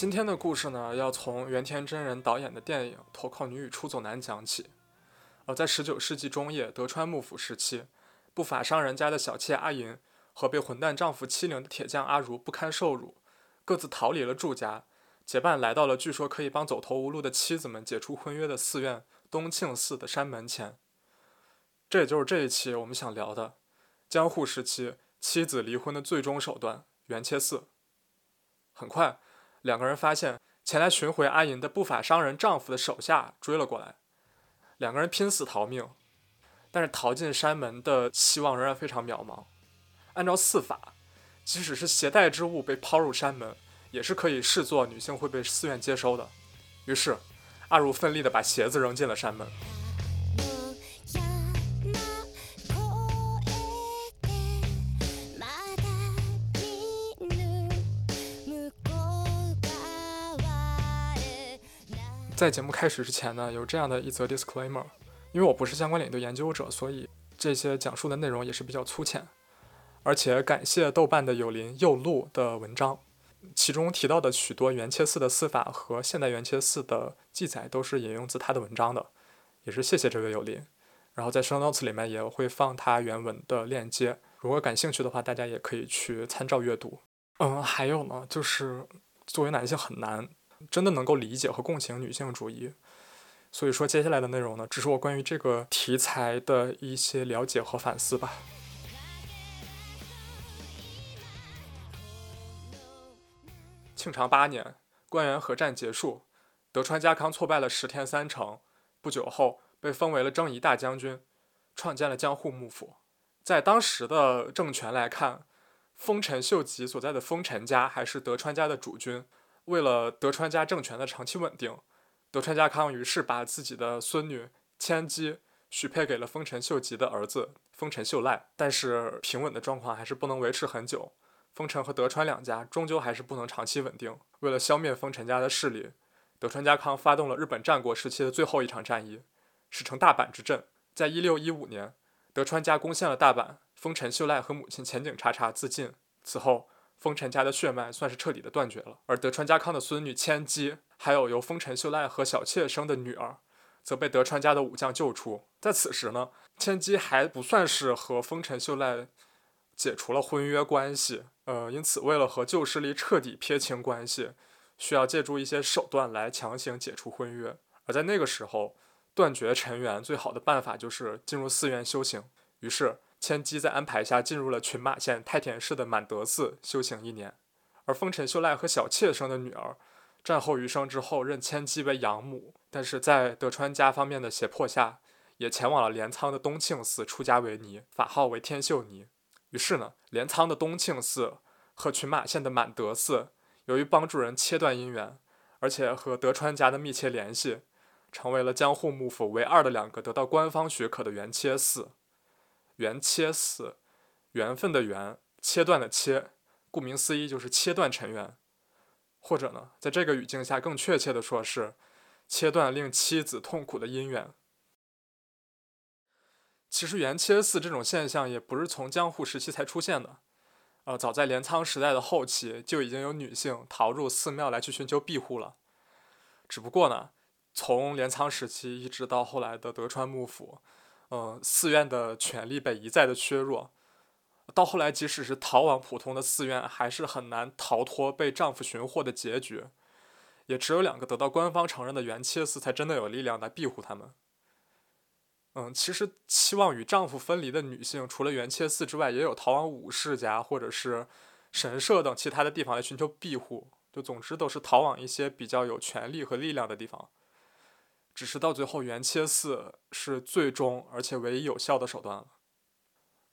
今天的故事呢，要从原田真人导演的电影《投靠女与出走男》讲起。呃，在十九世纪中叶德川幕府时期，不法商人家的小妾阿银和被混蛋丈夫欺凌的铁匠阿如不堪受辱，各自逃离了祝家，结伴来到了据说可以帮走投无路的妻子们解除婚约的寺院东庆寺的山门前。这也就是这一期我们想聊的江户时期妻子离婚的最终手段——原切寺。很快。两个人发现前来寻回阿银的不法商人丈夫的手下追了过来，两个人拼死逃命，但是逃进山门的希望仍然非常渺茫。按照寺法，即使是携带之物被抛入山门，也是可以视作女性会被寺院接收的。于是，阿如奋力地把鞋子扔进了山门。在节目开始之前呢，有这样的一则 disclaimer，因为我不是相关领域的研究者，所以这些讲述的内容也是比较粗浅。而且感谢豆瓣的有林右路的文章，其中提到的许多元切寺的司法和现代元切寺的记载都是引用自他的文章的，也是谢谢这位有林。然后在 show notes 里面也会放他原文的链接，如果感兴趣的话，大家也可以去参照阅读。嗯，还有呢，就是作为男性很难。真的能够理解和共情女性主义，所以说接下来的内容呢，只是我关于这个题材的一些了解和反思吧。庆长八年，关原合战结束，德川家康挫败了十天三成，不久后被封为了征夷大将军，创建了江户幕府。在当时的政权来看，丰臣秀吉所在的丰臣家还是德川家的主君。为了德川家政权的长期稳定，德川家康于是把自己的孙女千姬许配给了丰臣秀吉的儿子丰臣秀赖。但是平稳的状况还是不能维持很久，丰臣和德川两家终究还是不能长期稳定。为了消灭丰臣家的势力，德川家康发动了日本战国时期的最后一场战役，史称大阪之阵。在一六一五年，德川家攻陷了大阪，丰臣秀赖和母亲前景叉叉自尽。此后。丰臣家的血脉算是彻底的断绝了，而德川家康的孙女千姬，还有由丰臣秀赖和小妾生的女儿，则被德川家的武将救出。在此时呢，千姬还不算是和丰臣秀赖解除了婚约关系，呃，因此为了和旧势力彻底撇清关系，需要借助一些手段来强行解除婚约。而在那个时候，断绝尘缘最好的办法就是进入寺院修行。于是。千姬在安排下进入了群马县太田市的满德寺修行一年，而丰臣秀赖和小妾生的女儿，战后余生之后认千姬为养母，但是在德川家方面的胁迫下，也前往了镰仓的东庆寺出家为尼，法号为天秀尼。于是呢，镰仓的东庆寺和群马县的满德寺，由于帮助人切断姻缘，而且和德川家的密切联系，成为了江户幕府唯二的两个得到官方许可的原切寺。缘切寺，缘分的缘，切断的切，顾名思义就是切断尘缘，或者呢，在这个语境下更确切的说是切断令妻子痛苦的姻缘。其实缘切寺这种现象也不是从江户时期才出现的，呃，早在镰仓时代的后期就已经有女性逃入寺庙来去寻求庇护了。只不过呢，从镰仓时期一直到后来的德川幕府。嗯，寺院的权力被一再的削弱，到后来，即使是逃往普通的寺院，还是很难逃脱被丈夫寻获的结局。也只有两个得到官方承认的原切寺，才真的有力量来庇护他们。嗯，其实期望与丈夫分离的女性，除了原切寺之外，也有逃往武士家或者是神社等其他的地方来寻求庇护。就总之，都是逃往一些比较有权力和力量的地方。只是到最后，原切寺是最终而且唯一有效的手段了。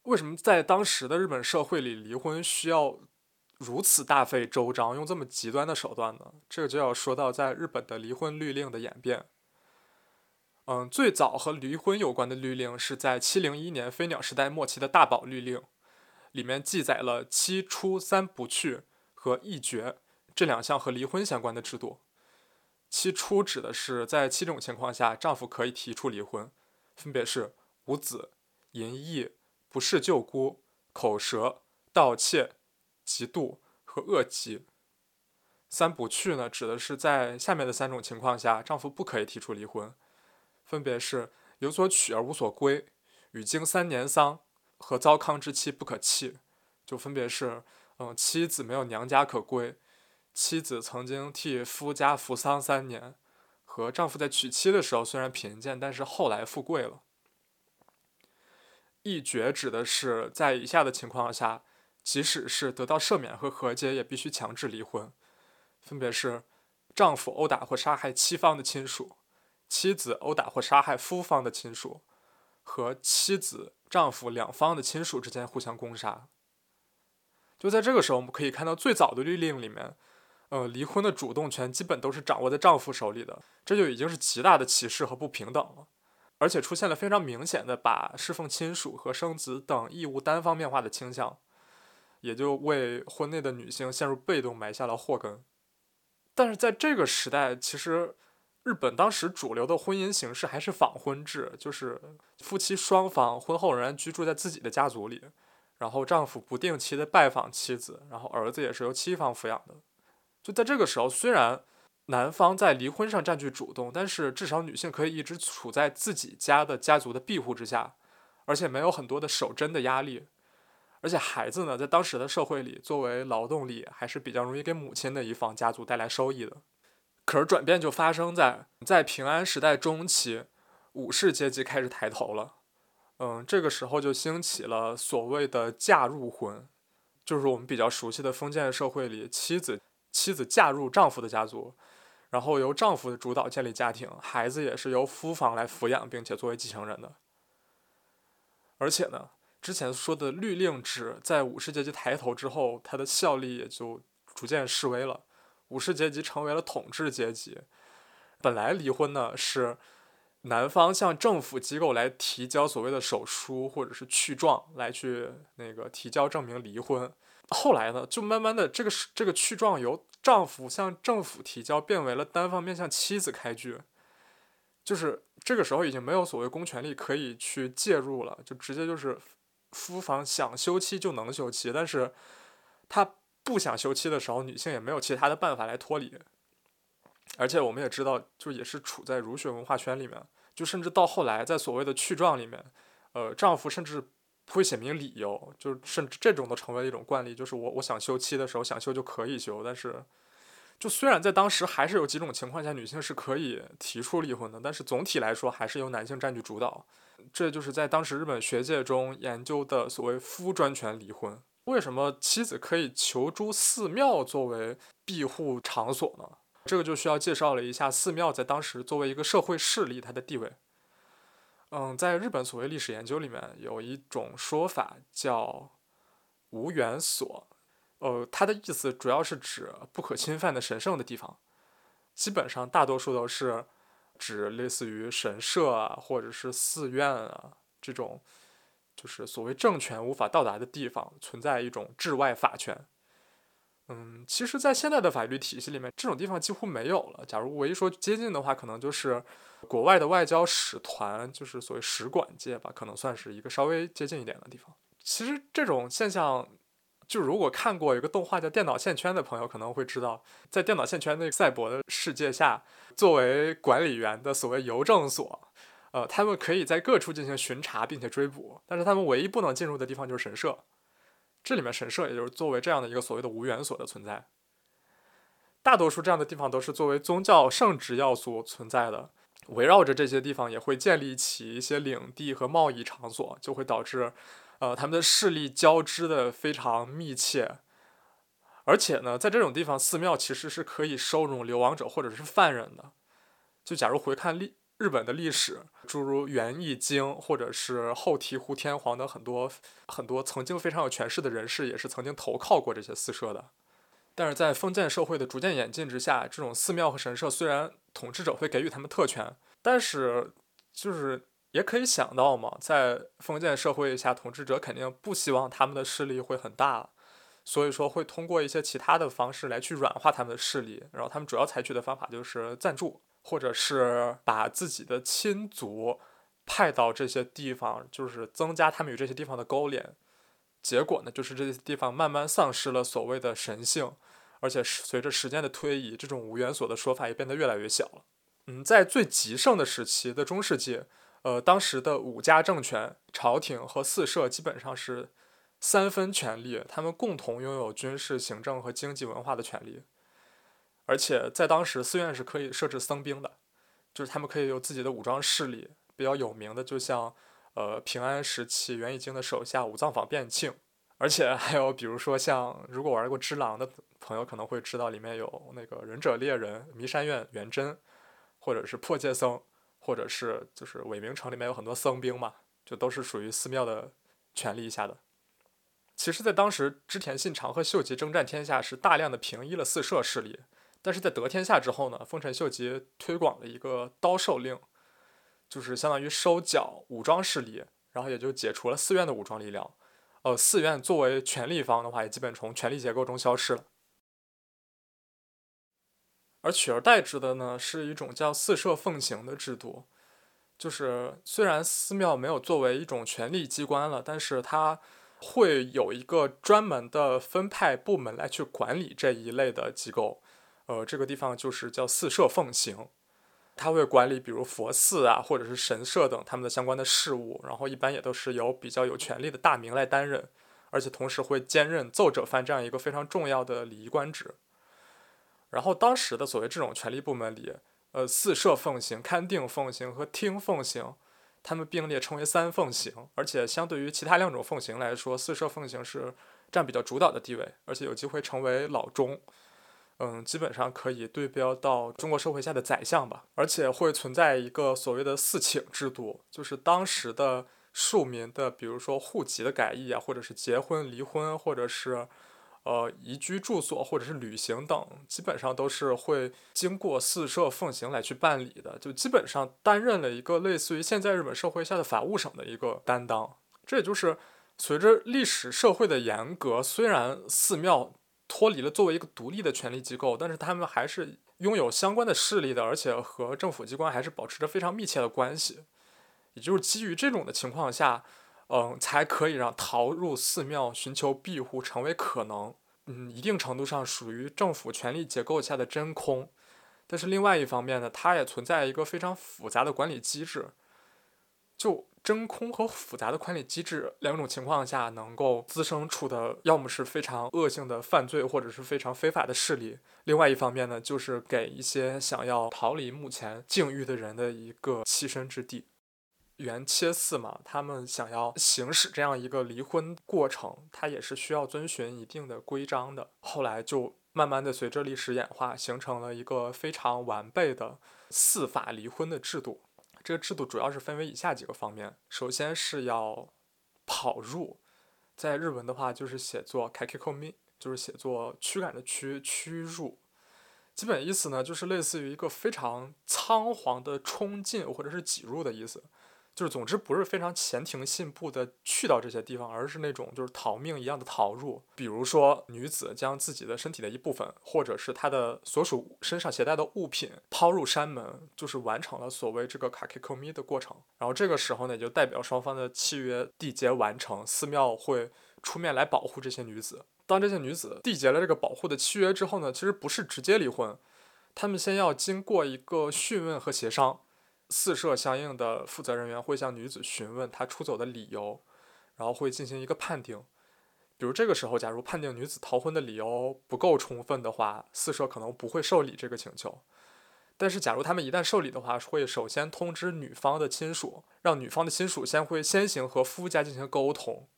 为什么在当时的日本社会里，离婚需要如此大费周章，用这么极端的手段呢？这个就要说到在日本的离婚律令的演变。嗯，最早和离婚有关的律令是在七零一年飞鸟时代末期的大宝律令，里面记载了七出三不去和一绝这两项和离婚相关的制度。七出指的是在七种情况下，丈夫可以提出离婚，分别是无子、淫逸、不是舅姑、口舌、盗窃、嫉妒和恶疾。三不去呢，指的是在下面的三种情况下，丈夫不可以提出离婚，分别是有所取而无所归，与经三年丧和糟糠之妻不可弃，就分别是，嗯，妻子没有娘家可归，妻子曾经替夫家服丧三年，和丈夫在娶妻的时候虽然贫贱，但是后来富贵了。一绝指的是在以下的情况下，即使是得到赦免和和解，也必须强制离婚。分别是丈夫殴打或杀害妻方的亲属，妻子殴打或杀害夫方的亲属，和妻子、丈夫两方的亲属之间互相攻杀。就在这个时候，我们可以看到最早的律令里面，呃，离婚的主动权基本都是掌握在丈夫手里的，这就已经是极大的歧视和不平等了，而且出现了非常明显的把侍奉亲属和生子等义务单方面化的倾向，也就为婚内的女性陷入被动埋下了祸根。但是在这个时代，其实日本当时主流的婚姻形式还是仿婚制，就是夫妻双方婚后仍然居住在自己的家族里，然后丈夫不定期的拜访妻子，然后儿子也是由妻方抚养的。就在这个时候，虽然男方在离婚上占据主动，但是至少女性可以一直处在自己家的家族的庇护之下，而且没有很多的守贞的压力。而且孩子呢，在当时的社会里，作为劳动力还是比较容易给母亲的一方家族带来收益的。可是转变就发生在在平安时代中期，武士阶级开始抬头了。嗯，这个时候就兴起了所谓的嫁入婚，就是我们比较熟悉的封建社会里，妻子妻子嫁入丈夫的家族，然后由丈夫的主导建立家庭，孩子也是由夫方来抚养，并且作为继承人的。而且呢。之前说的律令制，在武士阶级抬头之后，它的效力也就逐渐式微了。武士阶级成为了统治阶级。本来离婚呢是男方向政府机构来提交所谓的手书或者是去状，来去那个提交证明离婚。后来呢，就慢慢的这个这个去状由丈夫向政府提交，变为了单方面向妻子开具。就是这个时候已经没有所谓公权力可以去介入了，就直接就是。夫方想休妻就能休妻，但是他不想休妻的时候，女性也没有其他的办法来脱离。而且我们也知道，就也是处在儒学文化圈里面，就甚至到后来，在所谓的去状里面，呃，丈夫甚至会写明理由，就是甚至这种都成为了一种惯例，就是我我想休妻的时候想休就可以休，但是。就虽然在当时还是有几种情况下女性是可以提出离婚的，但是总体来说还是由男性占据主导。这就是在当时日本学界中研究的所谓夫专权离婚。为什么妻子可以求诸寺庙作为庇护场所呢？这个就需要介绍了一下寺庙在当时作为一个社会势力它的地位。嗯，在日本所谓历史研究里面有一种说法叫无缘所。呃，它的意思主要是指不可侵犯的神圣的地方，基本上大多数都是指类似于神社啊，或者是寺院啊这种，就是所谓政权无法到达的地方，存在一种治外法权。嗯，其实，在现在的法律体系里面，这种地方几乎没有了。假如唯一说接近的话，可能就是国外的外交使团，就是所谓使馆界吧，可能算是一个稍微接近一点的地方。其实这种现象。就如果看过一个动画叫《电脑线圈》的朋友可能会知道，在电脑线圈那个赛博的世界下，作为管理员的所谓邮政所，呃，他们可以在各处进行巡查并且追捕，但是他们唯一不能进入的地方就是神社。这里面神社也就是作为这样的一个所谓的无缘所的存在。大多数这样的地方都是作为宗教圣职要素存在的，围绕着这些地方也会建立起一些领地和贸易场所，就会导致。呃，他们的势力交织的非常密切，而且呢，在这种地方，寺庙其实是可以收容流亡者或者是犯人的。就假如回看历日本的历史，诸如源义经或者是后醍醐天皇的很多很多曾经非常有权势的人士，也是曾经投靠过这些寺社的。但是在封建社会的逐渐演进之下，这种寺庙和神社虽然统治者会给予他们特权，但是就是。也可以想到嘛，在封建社会下，统治者肯定不希望他们的势力会很大，所以说会通过一些其他的方式来去软化他们的势力。然后他们主要采取的方法就是赞助，或者是把自己的亲族派到这些地方，就是增加他们与这些地方的勾连。结果呢，就是这些地方慢慢丧失了所谓的神性，而且随着时间的推移，这种无元所的说法也变得越来越小了。嗯，在最极盛的时期的中世纪，呃，当时的五家政权、朝廷和四社基本上是三分权力，他们共同拥有军事、行政和经济文化的权利。而且在当时，寺院是可以设置僧兵的，就是他们可以有自己的武装势力。比较有名的，就像呃平安时期元义经的手下五藏坊变庆，而且还有比如说像如果玩过《只狼》的朋友可能会知道，里面有那个忍者猎人弥山院元真，或者是破戒僧，或者是就是伪名城里面有很多僧兵嘛，就都是属于寺庙的权力下的。其实，在当时织田信长和秀吉征战天下，是大量的平抑了四社势力。但是在得天下之后呢，丰臣秀吉推广了一个刀狩令，就是相当于收缴武装势力，然后也就解除了寺院的武装力量。呃，寺院作为权力方的话，也基本从权力结构中消失了。而取而代之的呢，是一种叫四社奉行的制度，就是虽然寺庙没有作为一种权力机关了，但是它会有一个专门的分派部门来去管理这一类的机构。呃，这个地方就是叫四社奉行，他会管理比如佛寺啊，或者是神社等他们的相关的事务，然后一般也都是由比较有权力的大名来担任，而且同时会兼任奏者番这样一个非常重要的礼仪官职。然后当时的所谓这种权力部门里，呃，四社奉行、勘定奉行和听奉行，他们并列称为三奉行，而且相对于其他两种奉行来说，四社奉行是占比较主导的地位，而且有机会成为老中。嗯，基本上可以对标到中国社会下的宰相吧，而且会存在一个所谓的四请制度，就是当时的庶民的，比如说户籍的改易啊，或者是结婚、离婚，或者是呃移居住所，或者是旅行等，基本上都是会经过四社奉行来去办理的，就基本上担任了一个类似于现在日本社会下的法务省的一个担当。这也就是随着历史社会的严格，虽然寺庙。脱离了作为一个独立的权力机构，但是他们还是拥有相关的势力的，而且和政府机关还是保持着非常密切的关系。也就是基于这种的情况下，嗯，才可以让逃入寺庙寻求庇护成为可能。嗯，一定程度上属于政府权力结构下的真空。但是另外一方面呢，它也存在一个非常复杂的管理机制。就真空和复杂的管理机制两种情况下，能够滋生出的，要么是非常恶性的犯罪，或者是非常非法的势力；另外一方面呢，就是给一些想要逃离目前境遇的人的一个栖身之地。原切寺嘛，他们想要行使这样一个离婚过程，它也是需要遵循一定的规章的。后来就慢慢的随着历史演化，形成了一个非常完备的四法离婚的制度。这个制度主要是分为以下几个方面。首先是要跑入，在日文的话就是写作 kakikomi，就是写作驱赶的驱驱入。基本意思呢，就是类似于一个非常仓皇的冲进或者是挤入的意思。就是，总之不是非常前庭信步的去到这些地方，而是那种就是逃命一样的逃入。比如说，女子将自己的身体的一部分，或者是她的所属身上携带的物品抛入山门，就是完成了所谓这个卡 k 扣咪的过程。然后这个时候呢，也就代表双方的契约缔结完成，寺庙会出面来保护这些女子。当这些女子缔结了这个保护的契约之后呢，其实不是直接离婚，他们先要经过一个讯问和协商。四社相应的负责人员会向女子询问她出走的理由，然后会进行一个判定。比如这个时候，假如判定女子逃婚的理由不够充分的话，四社可能不会受理这个请求。但是，假如他们一旦受理的话，会首先通知女方的亲属，让女方的亲属先会先行和夫家进行沟通，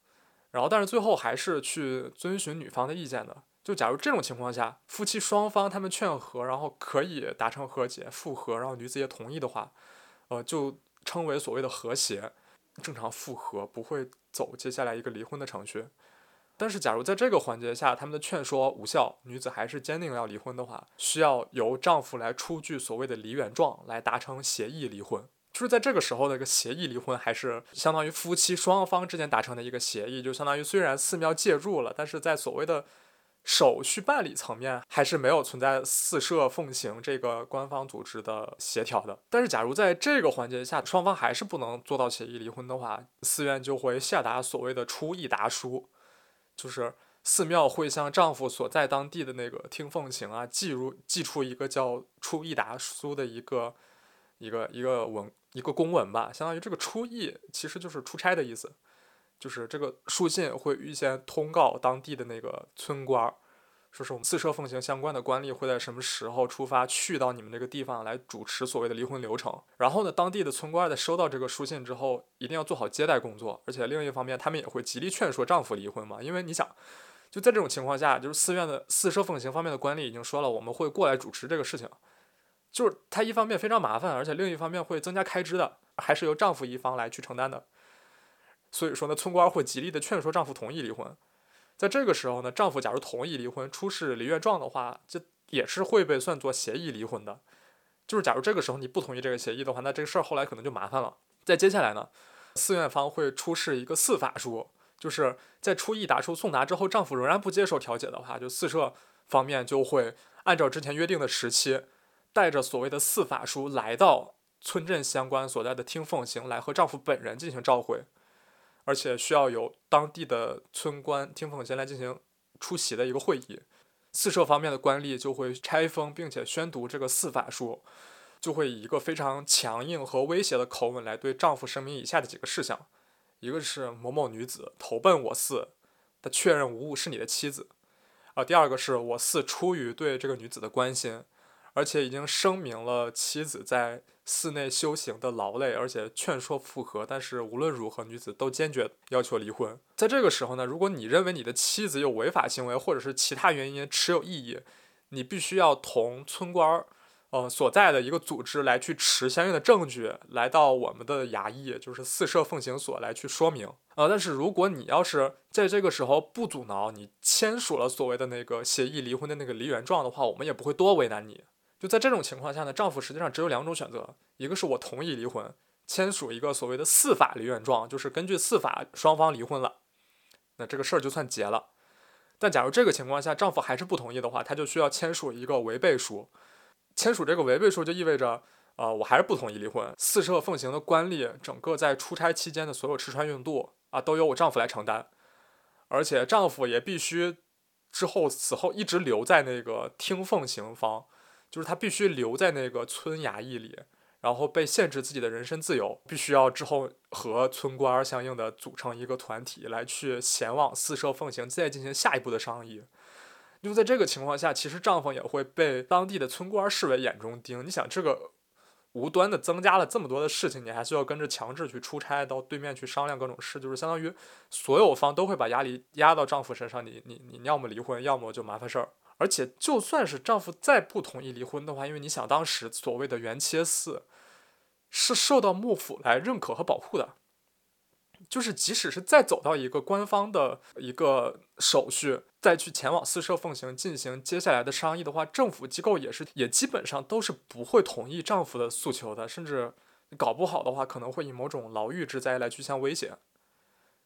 然后但是最后还是去遵循女方的意见的。就假如这种情况下，夫妻双方他们劝和，然后可以达成和解复合，然后女子也同意的话。呃，就称为所谓的和谐，正常复合不会走接下来一个离婚的程序。但是，假如在这个环节下，他们的劝说无效，女子还是坚定要离婚的话，需要由丈夫来出具所谓的离远状，来达成协议离婚。就是在这个时候的一个协议离婚，还是相当于夫妻双方之间达成的一个协议，就相当于虽然寺庙介入了，但是在所谓的。手续办理层面还是没有存在四社奉行这个官方组织的协调的。但是，假如在这个环节下双方还是不能做到协议离婚的话，寺院就会下达所谓的出议达书，就是寺庙会向丈夫所在当地的那个听奉行啊，寄入寄出一个叫出议达书的一个一个一个文一个公文吧，相当于这个出议其实就是出差的意思，就是这个书信会预先通告当地的那个村官。说是我们四社奉行相关的官吏会在什么时候出发，去到你们那个地方来主持所谓的离婚流程。然后呢，当地的村官在收到这个书信之后，一定要做好接待工作。而且另一方面，他们也会极力劝说丈夫离婚嘛，因为你想，就在这种情况下，就是寺院的四社奉行方面的官吏已经说了，我们会过来主持这个事情，就是他一方面非常麻烦，而且另一方面会增加开支的，还是由丈夫一方来去承担的。所以说呢，村官会极力的劝说丈夫同意离婚。在这个时候呢，丈夫假如同意离婚，出示离愿状的话，这也是会被算作协议离婚的。就是假如这个时候你不同意这个协议的话，那这个事儿后来可能就麻烦了。在接下来呢，寺院方会出示一个四法书，就是在出议达书送达之后，丈夫仍然不接受调解的话，就四社方面就会按照之前约定的时期，带着所谓的四法书来到村镇相关所在的听奉行，来和丈夫本人进行召回。而且需要有当地的村官听奉贤来进行出席的一个会议，四社方面的官吏就会拆封并且宣读这个四法书，就会以一个非常强硬和威胁的口吻来对丈夫声明以下的几个事项：一个是某某女子投奔我寺，她确认无误是你的妻子；啊，第二个是我寺出于对这个女子的关心。而且已经声明了妻子在寺内修行的劳累，而且劝说复合，但是无论如何，女子都坚决要求离婚。在这个时候呢，如果你认为你的妻子有违法行为，或者是其他原因持有异议，你必须要同村官儿，呃所在的一个组织来去持相应的证据，来到我们的衙役，就是四社奉行所来去说明。呃，但是如果你要是在这个时候不阻挠你签署了所谓的那个协议离婚的那个离原状的话，我们也不会多为难你。就在这种情况下呢，丈夫实际上只有两种选择：一个是我同意离婚，签署一个所谓的四法离愿状，就是根据四法双方离婚了，那这个事儿就算结了。但假如这个情况下丈夫还是不同意的话，他就需要签署一个违背书。签署这个违背书就意味着，呃，我还是不同意离婚。四社奉行的官吏，整个在出差期间的所有吃穿用度啊，都由我丈夫来承担，而且丈夫也必须之后死后一直留在那个听奉行方。就是他必须留在那个村衙役里，然后被限制自己的人身自由，必须要之后和村官相应的组成一个团体来去前往四社奉行，再进行下一步的商议。就在这个情况下，其实丈夫也会被当地的村官视为眼中钉。你想，这个无端的增加了这么多的事情，你还需要跟着强制去出差到对面去商量各种事，就是相当于所有方都会把压力压到丈夫身上。你你你要么离婚，要么就麻烦事儿。而且，就算是丈夫再不同意离婚的话，因为你想，当时所谓的原切寺是受到幕府来认可和保护的，就是即使是再走到一个官方的一个手续，再去前往四社奉行进行接下来的商议的话，政府机构也是也基本上都是不会同意丈夫的诉求的，甚至搞不好的话，可能会以某种牢狱之灾来去相威胁，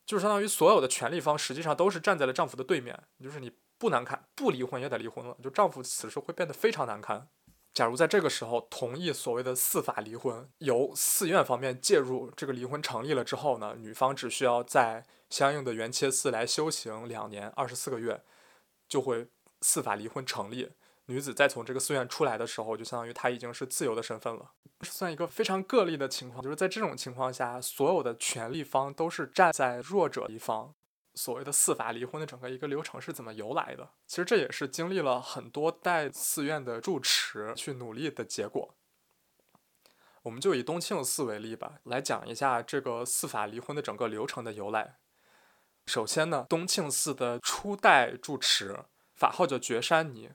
就是相当于所有的权利方实际上都是站在了丈夫的对面，就是你。不难看，不离婚也得离婚了。就丈夫此时会变得非常难堪。假如在这个时候同意所谓的四法离婚，由寺院方面介入，这个离婚成立了之后呢，女方只需要在相应的原切寺来修行两年二十四个月，就会四法离婚成立。女子再从这个寺院出来的时候，就相当于她已经是自由的身份了。算一个非常个例的情况，就是在这种情况下，所有的权利方都是站在弱者一方。所谓的四法离婚的整个一个流程是怎么由来的？其实这也是经历了很多代寺院的住持去努力的结果。我们就以东庆寺为例吧，来讲一下这个司法离婚的整个流程的由来。首先呢，东庆寺的初代住持法号叫觉山尼，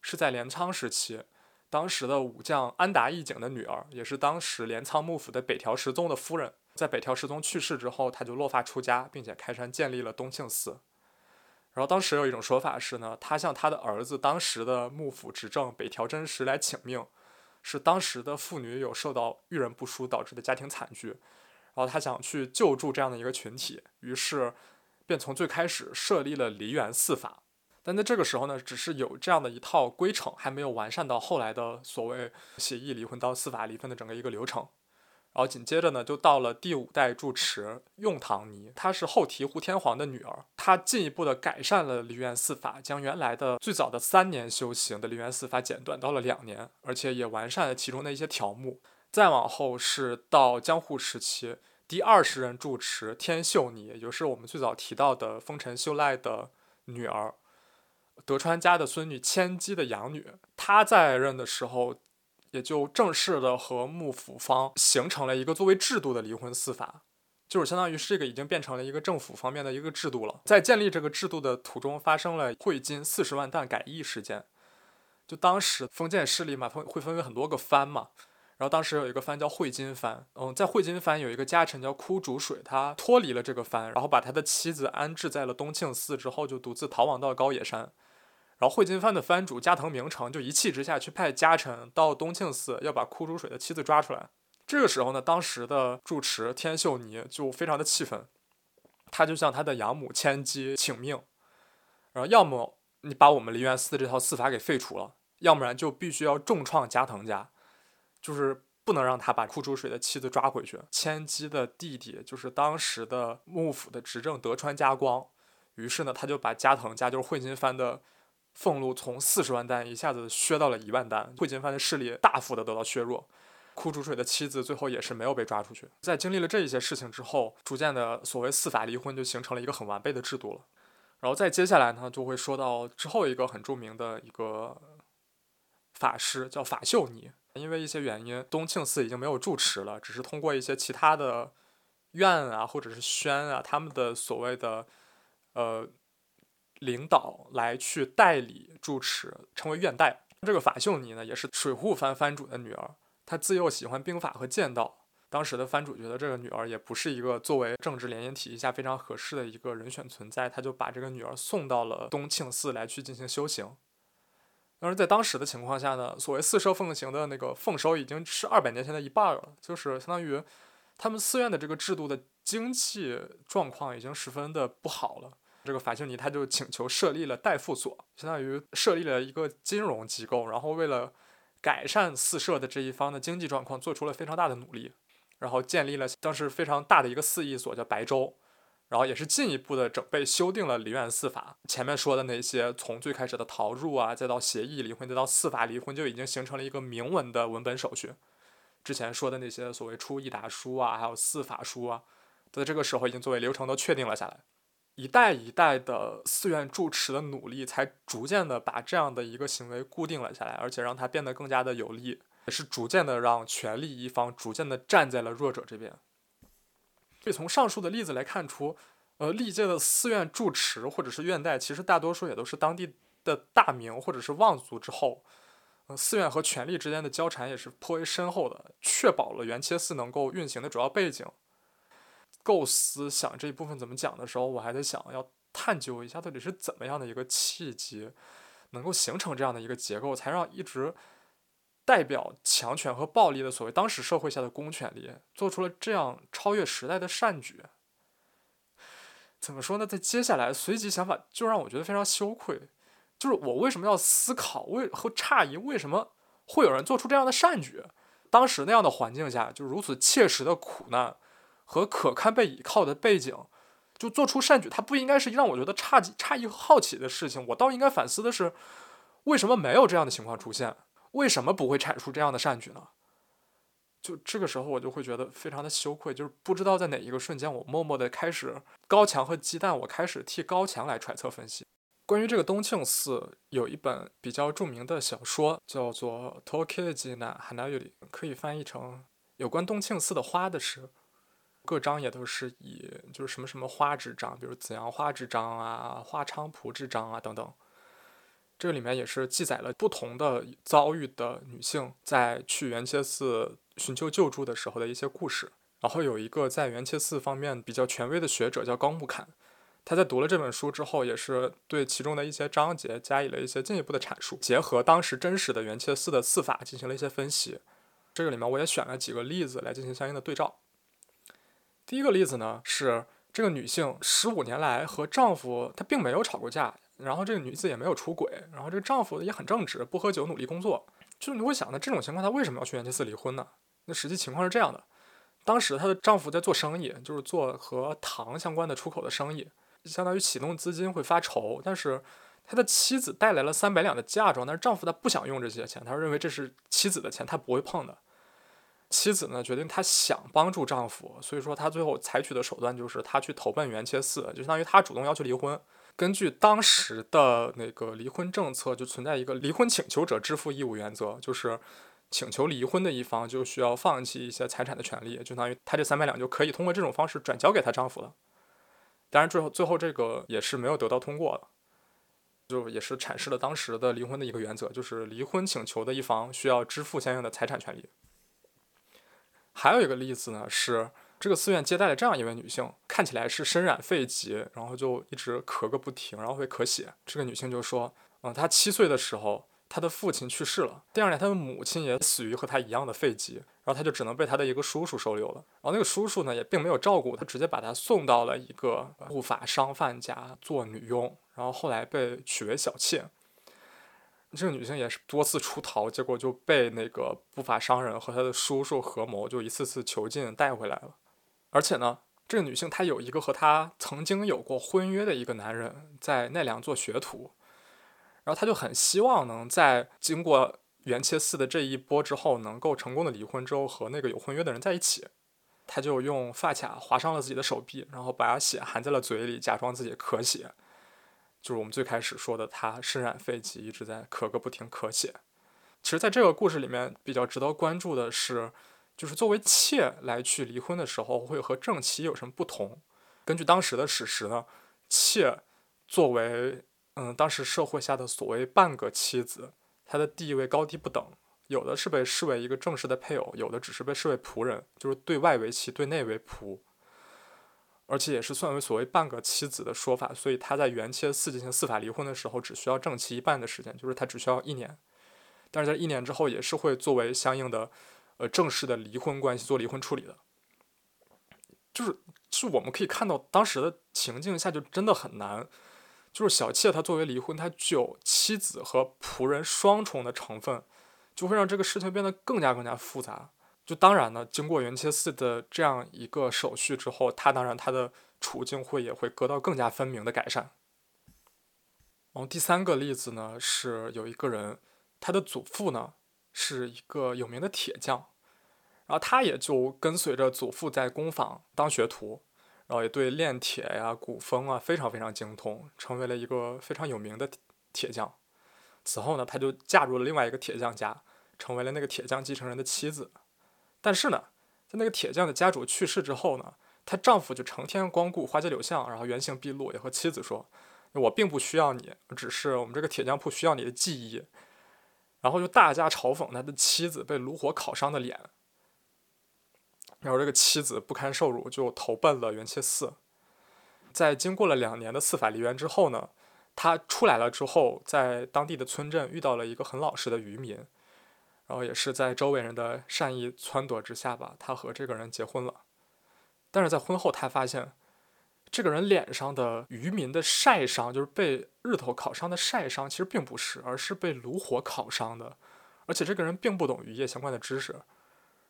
是在镰仓时期，当时的武将安达义景的女儿，也是当时镰仓幕府的北条时宗的夫人。在北条时宗去世之后，他就落发出家，并且开山建立了东庆寺。然后当时有一种说法是呢，他向他的儿子当时的幕府执政北条真实来请命，是当时的妇女有受到遇人不淑导致的家庭惨剧，然后他想去救助这样的一个群体，于是便从最开始设立了梨园寺法。但在这个时候呢，只是有这样的一套规程，还没有完善到后来的所谓协议离婚到司法离婚的整个一个流程。然后紧接着呢，就到了第五代住持用唐尼，她是后醍醐天皇的女儿，她进一步的改善了梨园四法，将原来的最早的三年修行的梨园四法简短到了两年，而且也完善了其中的一些条目。再往后是到江户时期，第二十任住持天秀尼，也就是我们最早提到的丰臣秀赖的女儿，德川家的孙女千姬的养女，她在任的时候。也就正式的和幕府方形成了一个作为制度的离婚司法，就是相当于是这个已经变成了一个政府方面的一个制度了。在建立这个制度的途中，发生了汇金四十万担改易事件。就当时封建势力嘛，分会分为很多个藩嘛，然后当时有一个藩叫汇金藩，嗯，在汇金藩有一个家臣叫枯竹水，他脱离了这个藩，然后把他的妻子安置在了东庆寺之后，就独自逃亡到高野山。然后惠金藩的藩主加藤明成就一气之下去派家臣到东庆寺要把枯竹水的妻子抓出来。这个时候呢，当时的住持天秀尼就非常的气愤，他就向他的养母千姬请命，然后要么你把我们梨园寺这套寺法给废除了，要不然就必须要重创加藤家，就是不能让他把枯竹水的妻子抓回去。千姬的弟弟就是当时的幕府的执政德川家光，于是呢，他就把加藤家就是惠金藩的。俸禄从四十万担一下子削到了一万担，汇金藩的势力大幅的得到削弱。枯竹水的妻子最后也是没有被抓出去。在经历了这一些事情之后，逐渐的所谓四法离婚就形成了一个很完备的制度了。然后再接下来呢，就会说到之后一个很著名的一个法师叫法秀尼，因为一些原因，东庆寺已经没有住持了，只是通过一些其他的院啊或者是宣啊，他们的所谓的呃。领导来去代理住持，成为院代。这个法秀尼呢，也是水户藩藩主的女儿。她自幼喜欢兵法和剑道。当时的藩主觉得这个女儿也不是一个作为政治联姻体系下非常合适的一个人选存在，他就把这个女儿送到了东庆寺来去进行修行。但是在当时的情况下呢，所谓四社奉行的那个奉收已经是二百年前的一半了，就是相当于他们寺院的这个制度的经济状况已经十分的不好了。这个法秀尼他就请求设立了代付所，相当于设立了一个金融机构，然后为了改善四社的这一方的经济状况，做出了非常大的努力，然后建立了当时非常大的一个寺役所，叫白州，然后也是进一步的整备修订了梨园四法。前面说的那些，从最开始的逃入啊，再到协议离婚，再到四法离婚，就已经形成了一个明文的文本手续。之前说的那些所谓出一达书啊，还有四法书啊，在这个时候已经作为流程都确定了下来。一代一代的寺院住持的努力，才逐渐的把这样的一个行为固定了下来，而且让它变得更加的有利，也是逐渐的让权力一方逐渐的站在了弱者这边。可以从上述的例子来看出，呃，历届的寺院住持或者是院代，其实大多数也都是当地的大名或者是望族之后，呃，寺院和权力之间的交缠也是颇为深厚的，确保了元切寺能够运行的主要背景。构思想这一部分怎么讲的时候，我还在想要探究一下到底是怎么样的一个契机，能够形成这样的一个结构，才让一直代表强权和暴力的所谓当时社会下的公权力，做出了这样超越时代的善举。怎么说呢？在接下来随即想法就让我觉得非常羞愧，就是我为什么要思考为和诧异为什么会有人做出这样的善举？当时那样的环境下，就如此切实的苦难。和可堪被倚靠的背景，就做出善举，它不应该是让我觉得诧诧异和好奇的事情。我倒应该反思的是，为什么没有这样的情况出现？为什么不会产出这样的善举呢？就这个时候，我就会觉得非常的羞愧，就是不知道在哪一个瞬间，我默默的开始高墙和鸡蛋，我开始替高墙来揣测分析。关于这个东庆寺，有一本比较著名的小说，叫做《Tokeji na Hanayuri》，可以翻译成有关东庆寺的花的诗。各章也都是以就是什么什么花之章，比如紫阳花之章啊、花菖蒲之章啊等等。这个里面也是记载了不同的遭遇的女性在去元切寺寻求救助的时候的一些故事。然后有一个在元切寺方面比较权威的学者叫高木坎，他在读了这本书之后，也是对其中的一些章节加以了一些进一步的阐述，结合当时真实的元切寺的寺法进行了一些分析。这个里面我也选了几个例子来进行相应的对照。第一个例子呢是这个女性十五年来和丈夫她并没有吵过架，然后这个女子也没有出轨，然后这个丈夫也很正直，不喝酒，努力工作。就是你会想，那这种情况她为什么要去元切寺离婚呢？那实际情况是这样的，当时她的丈夫在做生意，就是做和糖相关的出口的生意，相当于启动资金会发愁。但是他的妻子带来了三百两的嫁妆，但是丈夫他不想用这些钱，他认为这是妻子的钱，他不会碰的。妻子呢决定她想帮助丈夫，所以说她最后采取的手段就是她去投奔元切寺，就相当于她主动要求离婚。根据当时的那个离婚政策，就存在一个离婚请求者支付义务原则，就是请求离婚的一方就需要放弃一些财产的权利，就相当于她这三百两就可以通过这种方式转交给她丈夫了。当然最后最后这个也是没有得到通过的。就也是阐释了当时的离婚的一个原则，就是离婚请求的一方需要支付相应的财产权利。还有一个例子呢，是这个寺院接待了这样一位女性，看起来是身染肺疾，然后就一直咳个不停，然后会咳血。这个女性就说，嗯，她七岁的时候。她的父亲去世了，第二年她的母亲也死于和她一样的肺疾，然后她就只能被她的一个叔叔收留了。然后那个叔叔呢也并没有照顾她，直接把她送到了一个不法商贩家做女佣，然后后来被娶为小妾。这个女性也是多次出逃，结果就被那个不法商人和他的叔叔合谋，就一次次囚禁带回来了。而且呢，这个女性她有一个和她曾经有过婚约的一个男人在奈良做学徒。然后她就很希望能在经过元切寺的这一波之后，能够成功的离婚之后和那个有婚约的人在一起。她就用发卡划伤了自己的手臂，然后把血含在了嘴里，假装自己咳血。就是我们最开始说的，他身染肺疾，一直在咳个不停，咳血。其实，在这个故事里面，比较值得关注的是，就是作为妾来去离婚的时候，会和正妻有什么不同？根据当时的史实呢，妾作为嗯，当时社会下的所谓半个妻子，她的地位高低不等，有的是被视为一个正式的配偶，有的只是被视为仆人，就是对外为妻，对内为仆，而且也是算为所谓半个妻子的说法。所以他在原切四进行司法离婚的时候，只需要正妻一半的时间，就是他只需要一年。但是在一年之后，也是会作为相应的呃正式的离婚关系做离婚处理的。就是，是我们可以看到当时的情境下，就真的很难。就是小妾，她作为离婚，她具有妻子和仆人双重的成分，就会让这个事情变得更加更加复杂。就当然呢，经过元切寺的这样一个手续之后，他当然他的处境会也会得到更加分明的改善。然后第三个例子呢，是有一个人，他的祖父呢是一个有名的铁匠，然后他也就跟随着祖父在工坊当学徒。然后也对炼铁呀、古风啊非常非常精通，成为了一个非常有名的铁匠。此后呢，他就嫁入了另外一个铁匠家，成为了那个铁匠继承人的妻子。但是呢，在那个铁匠的家主去世之后呢，她丈夫就成天光顾花街柳巷，然后原形毕露，也和妻子说：“我并不需要你，只是我们这个铁匠铺需要你的技艺。”然后就大加嘲讽他的妻子被炉火烤伤的脸。然后这个妻子不堪受辱，就投奔了元切寺。在经过了两年的司法离原之后呢，他出来了之后，在当地的村镇遇到了一个很老实的渔民，然后也是在周围人的善意撺掇之下吧，他和这个人结婚了。但是在婚后，他发现这个人脸上的渔民的晒伤，就是被日头烤伤的晒伤，其实并不是，而是被炉火烤伤的，而且这个人并不懂渔业相关的知识。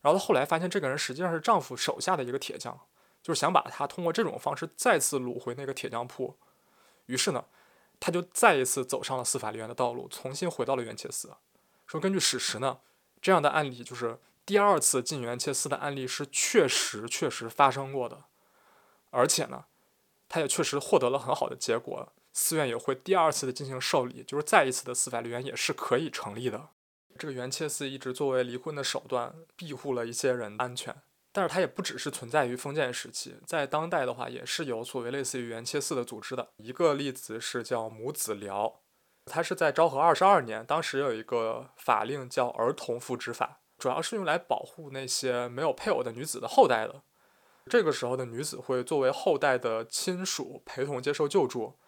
然后她后来发现，这个人实际上是丈夫手下的一个铁匠，就是想把他通过这种方式再次掳回那个铁匠铺。于是呢，她就再一次走上了司法离原的道路，重新回到了元切寺。说根据史实呢，这样的案例就是第二次进元切寺的案例是确实确实发生过的，而且呢，他也确实获得了很好的结果，寺院也会第二次的进行受理，就是再一次的司法离原也是可以成立的。这个元切寺一直作为离婚的手段庇护了一些人安全，但是它也不只是存在于封建时期，在当代的话也是有所谓类似于元切寺的组织的。一个例子是叫母子寮，他是在昭和二十二年，当时有一个法令叫儿童复职法，主要是用来保护那些没有配偶的女子的后代的。这个时候的女子会作为后代的亲属陪同接受救助。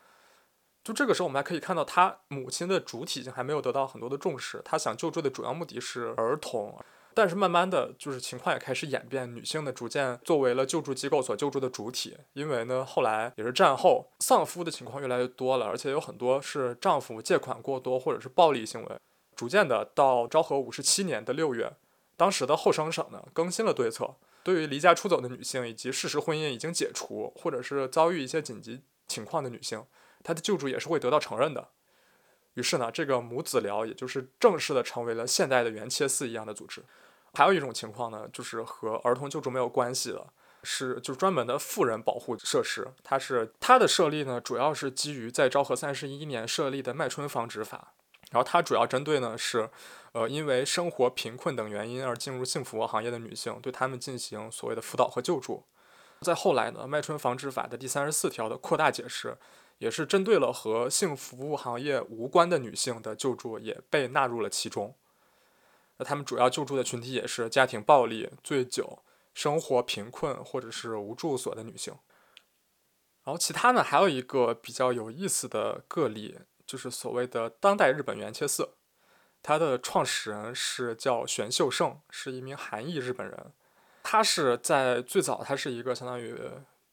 就这个时候，我们还可以看到，他母亲的主体性还没有得到很多的重视。他想救助的主要目的是儿童，但是慢慢的就是情况也开始演变，女性的逐渐作为了救助机构所救助的主体。因为呢，后来也是战后丧夫的情况越来越多了，而且有很多是丈夫借款过多或者是暴力行为。逐渐的到昭和五十七年的六月，当时的后生省呢更新了对策，对于离家出走的女性以及事实婚姻已经解除或者是遭遇一些紧急情况的女性，她的救助也是会得到承认的。于是呢，这个母子寮也就是正式的成为了现代的原切寺一样的组织。还有一种情况呢，就是和儿童救助没有关系的，是就是专门的富人保护设施。它是它的设立呢，主要是基于在昭和三十一年设立的《麦春防止法》，然后它主要针对呢是，呃，因为生活贫困等原因而进入性服务行业的女性，对他们进行所谓的辅导和救助。在后来呢，《麦春防止法》的第三十四条的扩大解释。也是针对了和性服务行业无关的女性的救助也被纳入了其中。那他们主要救助的群体也是家庭暴力、醉酒、生活贫困或者是无住所的女性。然后其他呢，还有一个比较有意思的个例，就是所谓的当代日本原切色，它的创始人是叫玄秀胜，是一名韩裔日本人。他是在最早，他是一个相当于。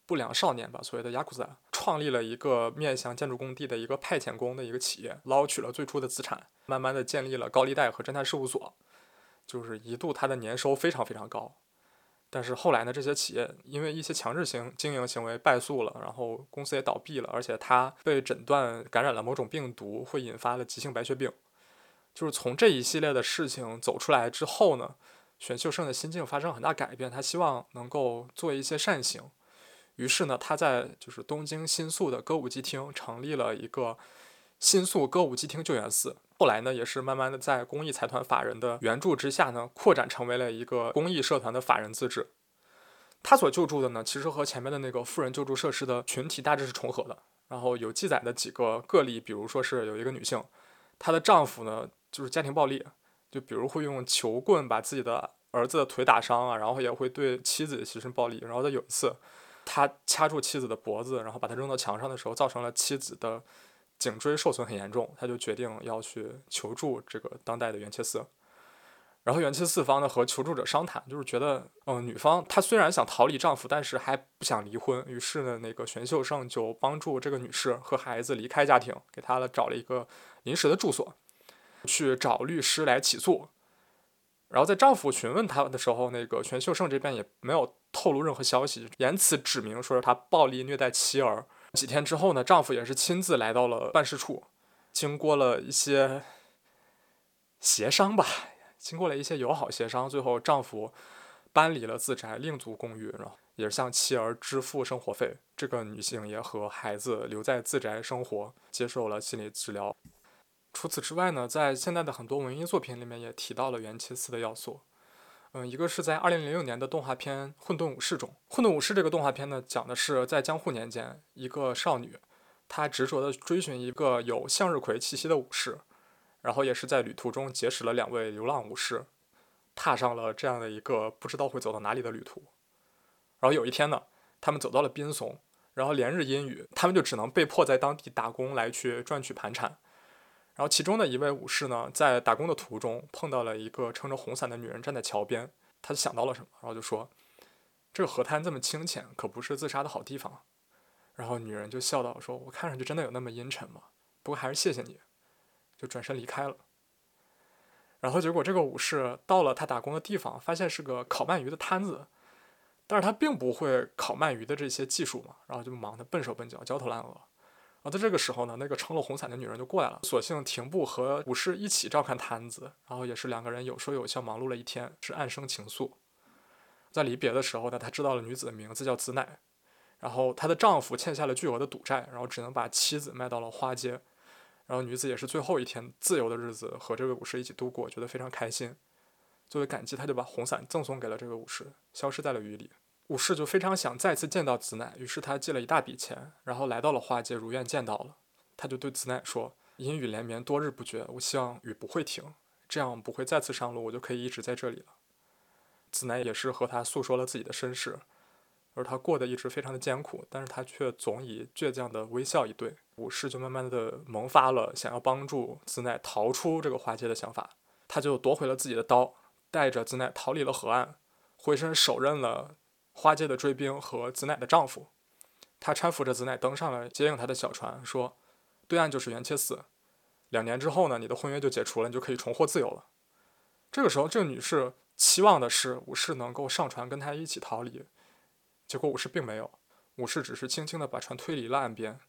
不良少年吧，所谓的雅库萨，创立了一个面向建筑工地的一个派遣工的一个企业，捞取了最初的资产，慢慢的建立了高利贷和侦探事务所，就是一度他的年收非常非常高。但是后来呢，这些企业因为一些强制性经营行为败诉了，然后公司也倒闭了，而且他被诊断感染了某种病毒，会引发了急性白血病。就是从这一系列的事情走出来之后呢，选秀胜的心境发生很大改变，他希望能够做一些善行。于是呢，他在就是东京新宿的歌舞伎町成立了一个新宿歌舞伎町救援寺。后来呢，也是慢慢的在公益财团法人的援助之下呢，扩展成为了一个公益社团的法人自治。他所救助的呢，其实和前面的那个富人救助设施的群体大致是重合的。然后有记载的几个个例，比如说是有一个女性，她的丈夫呢就是家庭暴力，就比如会用球棍把自己的儿子的腿打伤啊，然后也会对妻子实施暴力。然后他有一次。他掐住妻子的脖子，然后把她扔到墙上的时候，造成了妻子的颈椎受损很严重。他就决定要去求助这个当代的元切寺。然后元切四方呢和求助者商谈，就是觉得，嗯，女方她虽然想逃离丈夫，但是还不想离婚。于是呢，那个玄秀胜就帮助这个女士和孩子离开家庭，给她了找了一个临时的住所，去找律师来起诉。然后在丈夫询问她的时候，那个玄秀胜这边也没有。透露任何消息，言辞指明说是他暴力虐待妻儿。几天之后呢，丈夫也是亲自来到了办事处，经过了一些协商吧，经过了一些友好协商，最后丈夫搬离了自宅，另租公寓，然后也是向妻儿支付生活费。这个女性也和孩子留在自宅生活，接受了心理治疗。除此之外呢，在现在的很多文艺作品里面也提到了元气四的要素。嗯，一个是在二零零六年的动画片《混沌武士》中，《混沌武士》这个动画片呢，讲的是在江户年间，一个少女，她执着的追寻一个有向日葵气息的武士，然后也是在旅途中结识了两位流浪武士，踏上了这样的一个不知道会走到哪里的旅途。然后有一天呢，他们走到了滨松，然后连日阴雨，他们就只能被迫在当地打工来去赚取盘缠。然后其中的一位武士呢，在打工的途中碰到了一个撑着红伞的女人站在桥边，他就想到了什么，然后就说：“这个河滩这么清浅，可不是自杀的好地方。”然后女人就笑道：“说我看上去真的有那么阴沉吗？不过还是谢谢你。”就转身离开了。然后结果这个武士到了他打工的地方，发现是个烤鳗鱼的摊子，但是他并不会烤鳗鱼的这些技术嘛，然后就忙得笨手笨脚，焦头烂额。然后在这个时候呢，那个撑了红伞的女人就过来了，索性停步和武士一起照看摊子，然后也是两个人有说有笑，忙碌了一天，是暗生情愫。在离别的时候呢，他知道了女子的名字叫子乃，然后她的丈夫欠下了巨额的赌债，然后只能把妻子卖到了花街，然后女子也是最后一天自由的日子和这位武士一起度过，觉得非常开心。作为感激，他就把红伞赠送给了这个武士，消失在了雨里。武士就非常想再次见到子乃，于是他借了一大笔钱，然后来到了花街，如愿见到了。他就对子乃说：“阴雨连绵，多日不绝，我希望雨不会停，这样不会再次上路，我就可以一直在这里了。”子乃也是和他诉说了自己的身世，而他过得一直非常的艰苦，但是他却总以倔强的微笑以对。武士就慢慢的萌发了想要帮助子乃逃出这个花街的想法，他就夺回了自己的刀，带着子乃逃离了河岸，回身手刃了。花街的追兵和子乃的丈夫，他搀扶着子乃登上了接应他的小船，说：“对岸就是元切寺，两年之后呢，你的婚约就解除了，你就可以重获自由了。”这个时候，这个女士期望的是武士能够上船跟她一起逃离，结果武士并没有，武士只是轻轻的把船推离了岸边。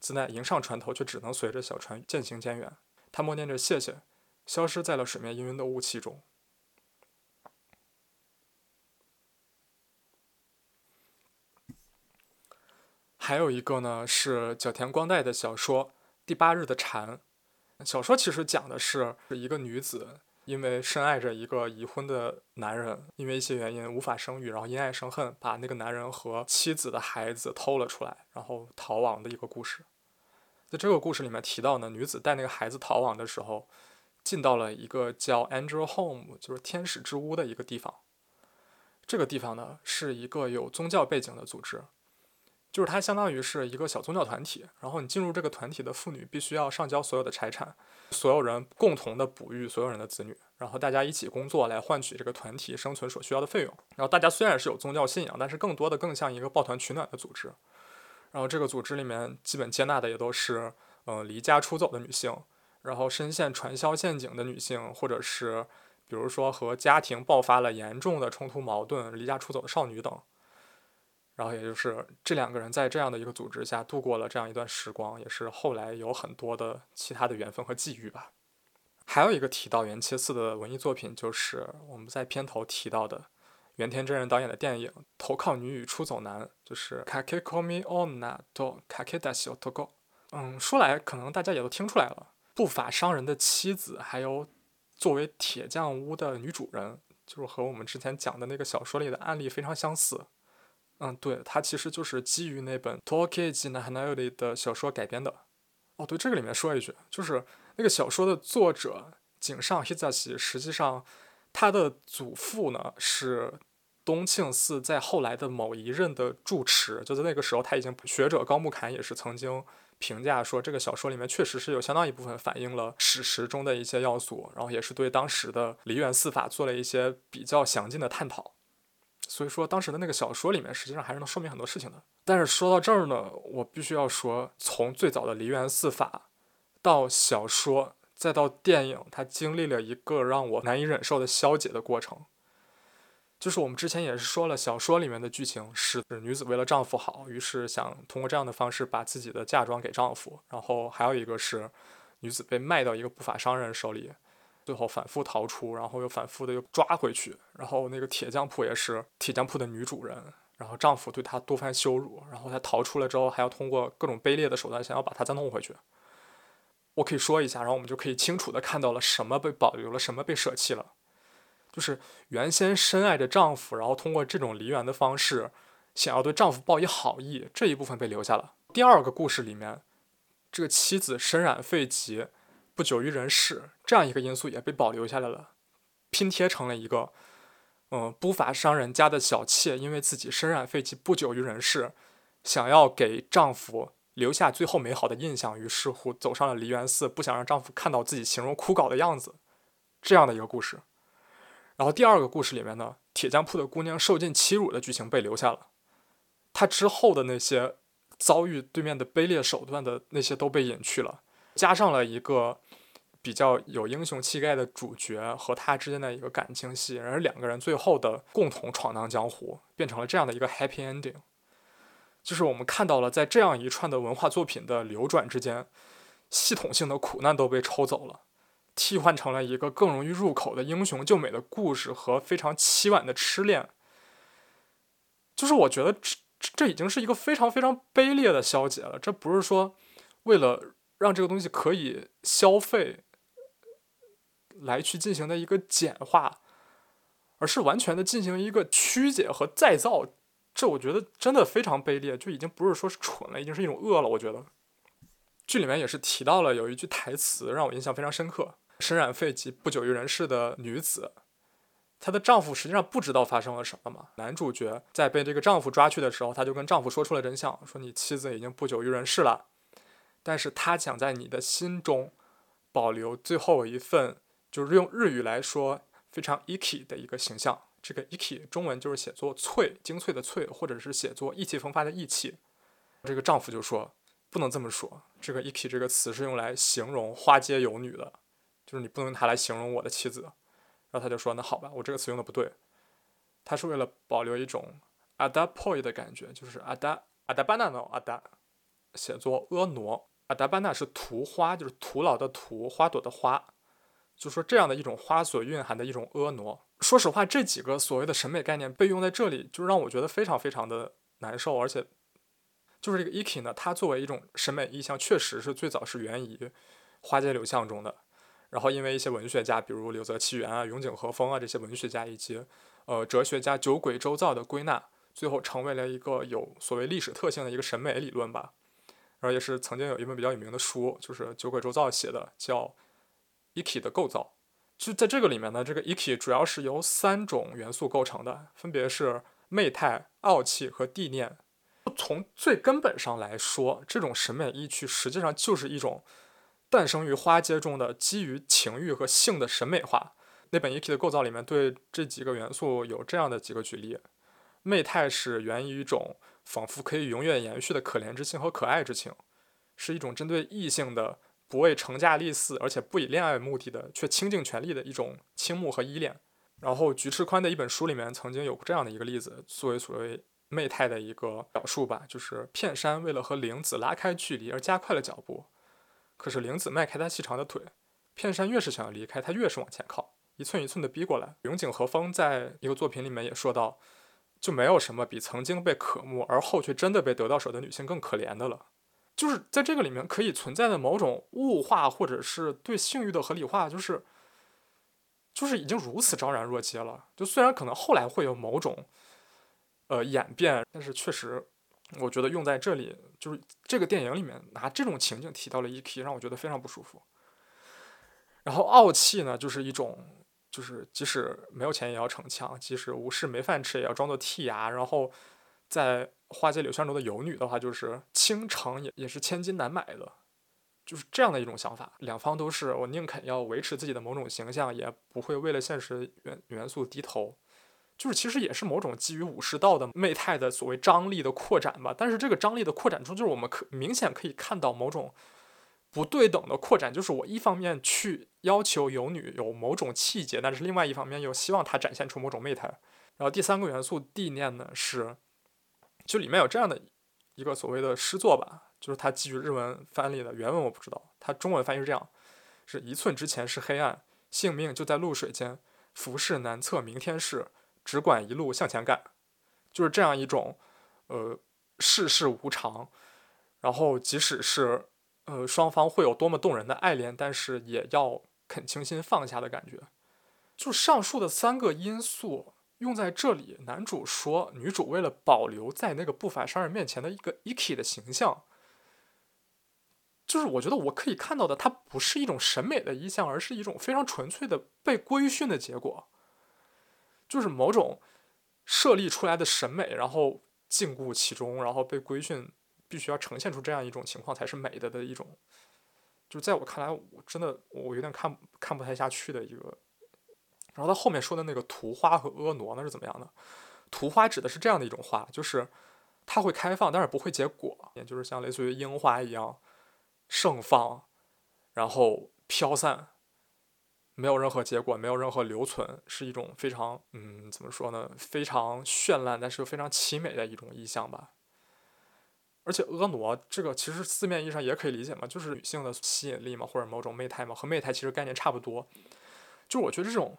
子乃迎上船头，却只能随着小船渐行渐远。他默念着谢谢，消失在了水面氤氲的雾气中。还有一个呢，是角田光代的小说《第八日的蝉》。小说其实讲的是一个女子因为深爱着一个已婚的男人，因为一些原因无法生育，然后因爱生恨，把那个男人和妻子的孩子偷了出来，然后逃亡的一个故事。在这个故事里面提到呢，女子带那个孩子逃亡的时候，进到了一个叫 Angel Home，就是天使之屋的一个地方。这个地方呢，是一个有宗教背景的组织。就是它相当于是一个小宗教团体，然后你进入这个团体的妇女必须要上交所有的财产，所有人共同的哺育所有人的子女，然后大家一起工作来换取这个团体生存所需要的费用。然后大家虽然是有宗教信仰，但是更多的更像一个抱团取暖的组织。然后这个组织里面基本接纳的也都是呃离家出走的女性，然后深陷传销陷阱的女性，或者是比如说和家庭爆发了严重的冲突矛盾离家出走的少女等。然后也就是这两个人在这样的一个组织下度过了这样一段时光，也是后来有很多的其他的缘分和际遇吧。还有一个提到原切次的文艺作品，就是我们在片头提到的原田真人导演的电影《投靠女与出走男》，就是《Kakekomi Onna to Kakedashi Otoko》。嗯，说来可能大家也都听出来了，不法商人的妻子，还有作为铁匠屋的女主人，就是和我们之前讲的那个小说里的案例非常相似。嗯，对，它其实就是基于那本 Tokeji Nahanayori 的小说改编的。哦，对，这个里面说一句，就是那个小说的作者井上夏次实际上他的祖父呢是东庆寺在后来的某一任的住持，就在那个时候他已经学者高木坎也是曾经评价说，这个小说里面确实是有相当一部分反映了史实中的一些要素，然后也是对当时的梨园寺法做了一些比较详尽的探讨。所以说，当时的那个小说里面，实际上还是能说明很多事情的。但是说到这儿呢，我必须要说，从最早的梨园四法，到小说，再到电影，它经历了一个让我难以忍受的消解的过程。就是我们之前也是说了，小说里面的剧情是女子为了丈夫好，于是想通过这样的方式把自己的嫁妆给丈夫。然后还有一个是，女子被卖到一个不法商人手里。最后反复逃出，然后又反复的又抓回去，然后那个铁匠铺也是铁匠铺的女主人，然后丈夫对她多番羞辱，然后她逃出了之后还要通过各种卑劣的手段想要把她再弄回去。我可以说一下，然后我们就可以清楚的看到了什么被保留了，什么被舍弃了。就是原先深爱着丈夫，然后通过这种离缘的方式想要对丈夫报以好意，这一部分被留下了。第二个故事里面，这个妻子身染肺疾。不久于人世，这样一个因素也被保留下来了，拼贴成了一个，嗯，不法商人家的小妾，因为自己身染废疾，不久于人世，想要给丈夫留下最后美好的印象，于是乎走上了梨园寺，不想让丈夫看到自己形容枯槁的样子，这样的一个故事。然后第二个故事里面呢，铁匠铺的姑娘受尽欺辱的剧情被留下了，她之后的那些遭遇对面的卑劣手段的那些都被隐去了。加上了一个比较有英雄气概的主角和他之间的一个感情戏，而两个人最后的共同闯荡江湖，变成了这样的一个 happy ending。就是我们看到了，在这样一串的文化作品的流转之间，系统性的苦难都被抽走了，替换成了一个更容易入口的英雄救美的故事和非常凄婉的痴恋。就是我觉得这这已经是一个非常非常卑劣的消解了，这不是说为了。让这个东西可以消费，来去进行的一个简化，而是完全的进行一个曲解和再造，这我觉得真的非常卑劣，就已经不是说是蠢了，已经是一种恶了。我觉得剧里面也是提到了有一句台词让我印象非常深刻：身染肺疾不久于人世的女子，她的丈夫实际上不知道发生了什么嘛。男主角在被这个丈夫抓去的时候，他就跟丈夫说出了真相，说你妻子已经不久于人世了。但是他想在你的心中保留最后一份，就是用日语来说非常 iki 的一个形象。这个 iki 中文就是写作翠，精粹的翠，或者是写作意气风发的意气。这个丈夫就说不能这么说，这个 iki 这个词是用来形容花街游女的，就是你不能用它来形容我的妻子。然后他就说：“那好吧，我这个词用的不对，他是为了保留一种 adapoi 的感觉，就是 ada adabano ada，写作婀娜，adabana 是图花，就是徒劳的徒，花朵的花，就说这样的一种花所蕴含的一种婀娜。说实话，这几个所谓的审美概念被用在这里，就让我觉得非常非常的难受，而且就是这个 iki 呢，它作为一种审美意象，确实是最早是源于花街柳巷中的。”然后，因为一些文学家，比如柳泽七元啊、永井和风啊这些文学家，以及呃哲学家酒鬼周造的归纳，最后成为了一个有所谓历史特性的一个审美理论吧。然后也是曾经有一本比较有名的书，就是酒鬼周造写的，叫 “iki” 的构造。就在这个里面呢，这个 iki 主要是由三种元素构成的，分别是媚态、傲气和地念。从最根本上来说，这种审美意趣实际上就是一种。诞生于花街中的基于情欲和性的审美化，那本 E.K 的构造里面对这几个元素有这样的几个举例：媚态是源于一种仿佛可以永远延续的可怜之情和可爱之情，是一种针对异性的不为成家立嗣而且不以恋爱目的的却倾尽全力的一种倾慕和依恋。然后菊池宽的一本书里面曾经有这样的一个例子，作为所谓媚态的一个表述吧，就是片山为了和玲子拉开距离而加快了脚步。可是玲子迈开她细长的腿，片山越是想要离开，他越是往前靠，一寸一寸的逼过来。永井和风在一个作品里面也说到，就没有什么比曾经被渴慕而后却真的被得到手的女性更可怜的了。就是在这个里面可以存在的某种物化或者是对性欲的合理化，就是就是已经如此昭然若揭了。就虽然可能后来会有某种呃演变，但是确实。我觉得用在这里，就是这个电影里面拿这种情景提到了 E.K，让我觉得非常不舒服。然后傲气呢，就是一种，就是即使没有钱也要逞强，即使无事没饭吃也要装作剔牙。然后在花街柳巷中的游女的话，就是倾城也也是千金难买的，就是这样的一种想法。两方都是我宁肯要维持自己的某种形象，也不会为了现实元元素低头。就是其实也是某种基于武士道的媚态的所谓张力的扩展吧，但是这个张力的扩展中，就是我们可明显可以看到某种不对等的扩展，就是我一方面去要求游女有某种气节，但是另外一方面又希望她展现出某种媚态。然后第三个元素地念呢是，就里面有这样的一个所谓的诗作吧，就是它基于日文翻译的，原文我不知道，它中文翻译是这样：是一寸之前是黑暗，性命就在露水间，浮世难测明天事。只管一路向前干，就是这样一种，呃，世事无常，然后即使是呃双方会有多么动人的爱恋，但是也要肯轻心放下的感觉。就上述的三个因素用在这里，男主说女主为了保留在那个不法商人面前的一个 iki 的形象，就是我觉得我可以看到的，它不是一种审美的意象，而是一种非常纯粹的被规训的结果。就是某种设立出来的审美，然后禁锢其中，然后被规训，必须要呈现出这样一种情况才是美的的一种。就在我看来，我真的我有点看看不太下去的一个。然后他后面说的那个图花和婀娜那是怎么样的？图花指的是这样的一种花，就是它会开放，但是不会结果，也就是像类似于樱花一样盛放，然后飘散。没有任何结果，没有任何留存，是一种非常嗯，怎么说呢？非常绚烂，但是又非常凄美的一种意象吧。而且婀娜这个其实字面意义上也可以理解嘛，就是女性的吸引力嘛，或者某种媚态嘛，和媚态其实概念差不多。就我觉得这种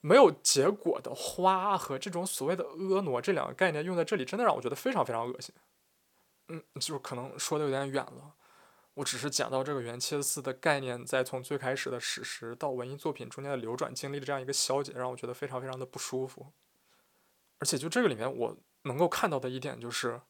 没有结果的花和这种所谓的婀娜这两个概念用在这里，真的让我觉得非常非常恶心。嗯，就可能说的有点远了。我只是讲到这个元切丝的概念，在从最开始的史实到文艺作品中间的流转经历的这样一个消解，让我觉得非常非常的不舒服。而且就这个里面，我能够看到的一点就是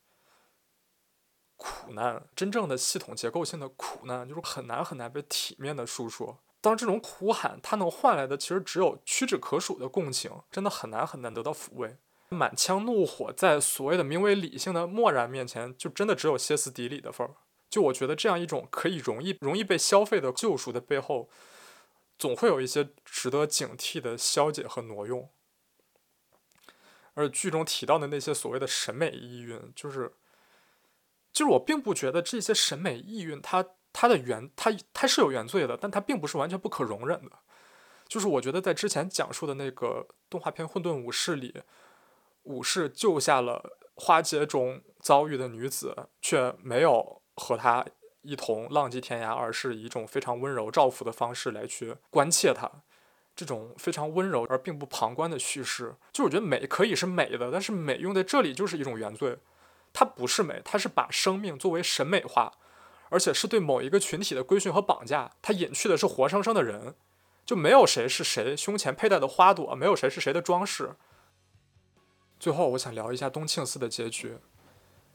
苦难，真正的系统结构性的苦难，就是很难很难被体面的述说。当这种苦喊，它能换来的其实只有屈指可数的共情，真的很难很难得到抚慰。满腔怒火在所谓的名为理性的漠然面前，就真的只有歇斯底里的份儿。就我觉得这样一种可以容易容易被消费的救赎的背后，总会有一些值得警惕的消解和挪用。而剧中提到的那些所谓的审美意蕴，就是，就是我并不觉得这些审美意蕴它它的原它它是有原罪的，但它并不是完全不可容忍的。就是我觉得在之前讲述的那个动画片《混沌武士》里，武士救下了花街中遭遇的女子，却没有和她一同浪迹天涯，而是以一种非常温柔照拂的方式来去关切她。这种非常温柔而并不旁观的叙事，就我觉得美可以是美的，但是美用在这里就是一种原罪，它不是美，它是把生命作为审美化，而且是对某一个群体的规训和绑架。它隐去的是活生生的人，就没有谁是谁胸前佩戴的花朵，没有谁是谁的装饰。最后，我想聊一下东庆寺的结局，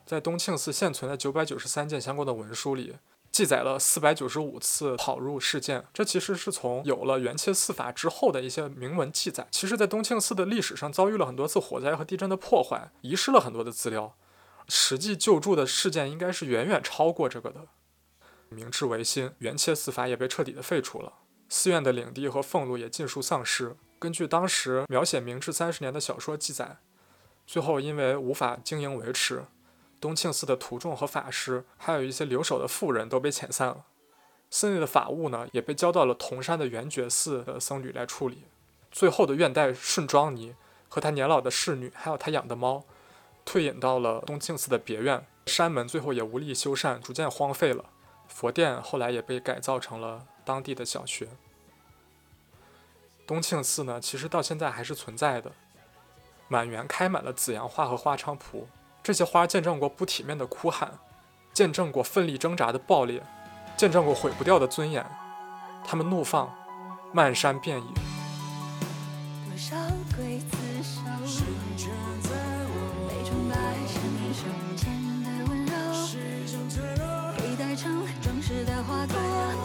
在东庆寺现存的九百九十三件相关的文书里。记载了四百九十五次跑入事件，这其实是从有了元切寺法之后的一些铭文记载。其实，在东庆寺的历史上遭遇了很多次火灾和地震的破坏，遗失了很多的资料，实际救助的事件应该是远远超过这个的。明治维新，元切寺法也被彻底的废除了，寺院的领地和俸禄也尽数丧失。根据当时描写明治三十年的小说记载，最后因为无法经营维持。东庆寺的徒众和法师，还有一些留守的妇人都被遣散了。寺内的法物呢，也被交到了铜山的圆觉寺的僧侣来处理。最后的院代顺庄尼和他年老的侍女，还有他养的猫，退隐到了东庆寺的别院。山门最后也无力修缮，逐渐荒废了。佛殿后来也被改造成了当地的小学。东庆寺呢，其实到现在还是存在的，满园开满了紫阳花和花菖蒲。这些花见证过不体面的哭喊，见证过奋力挣扎的爆裂，见证过毁不掉的尊严。他们怒放，漫山遍野。世界多。